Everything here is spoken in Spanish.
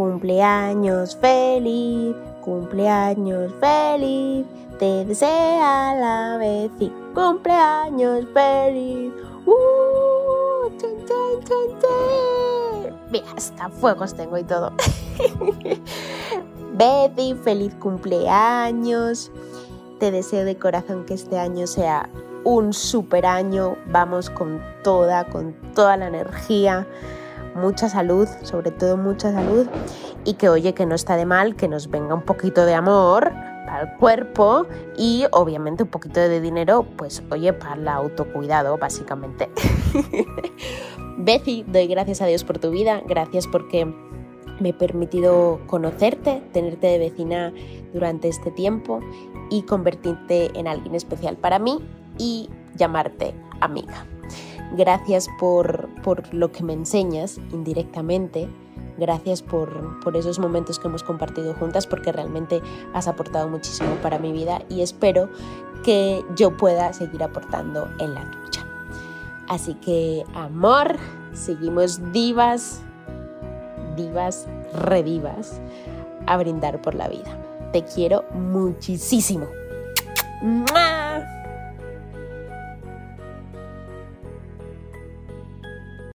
Cumpleaños feliz, cumpleaños feliz, te desea la vez cumpleaños feliz. ¡Uh! Mira, hasta fuegos tengo y todo. Betty, feliz cumpleaños. Te deseo de corazón que este año sea un super año. Vamos con toda, con toda la energía. Mucha salud, sobre todo mucha salud. Y que oye, que no está de mal que nos venga un poquito de amor para el cuerpo y obviamente un poquito de dinero, pues oye, para el autocuidado, básicamente. Betty, doy gracias a Dios por tu vida, gracias porque me he permitido conocerte, tenerte de vecina durante este tiempo y convertirte en alguien especial para mí y llamarte amiga. Gracias por, por lo que me enseñas indirectamente. Gracias por, por esos momentos que hemos compartido juntas porque realmente has aportado muchísimo para mi vida y espero que yo pueda seguir aportando en la tuya. Así que, amor, seguimos divas, divas, redivas, a brindar por la vida. Te quiero muchísimo.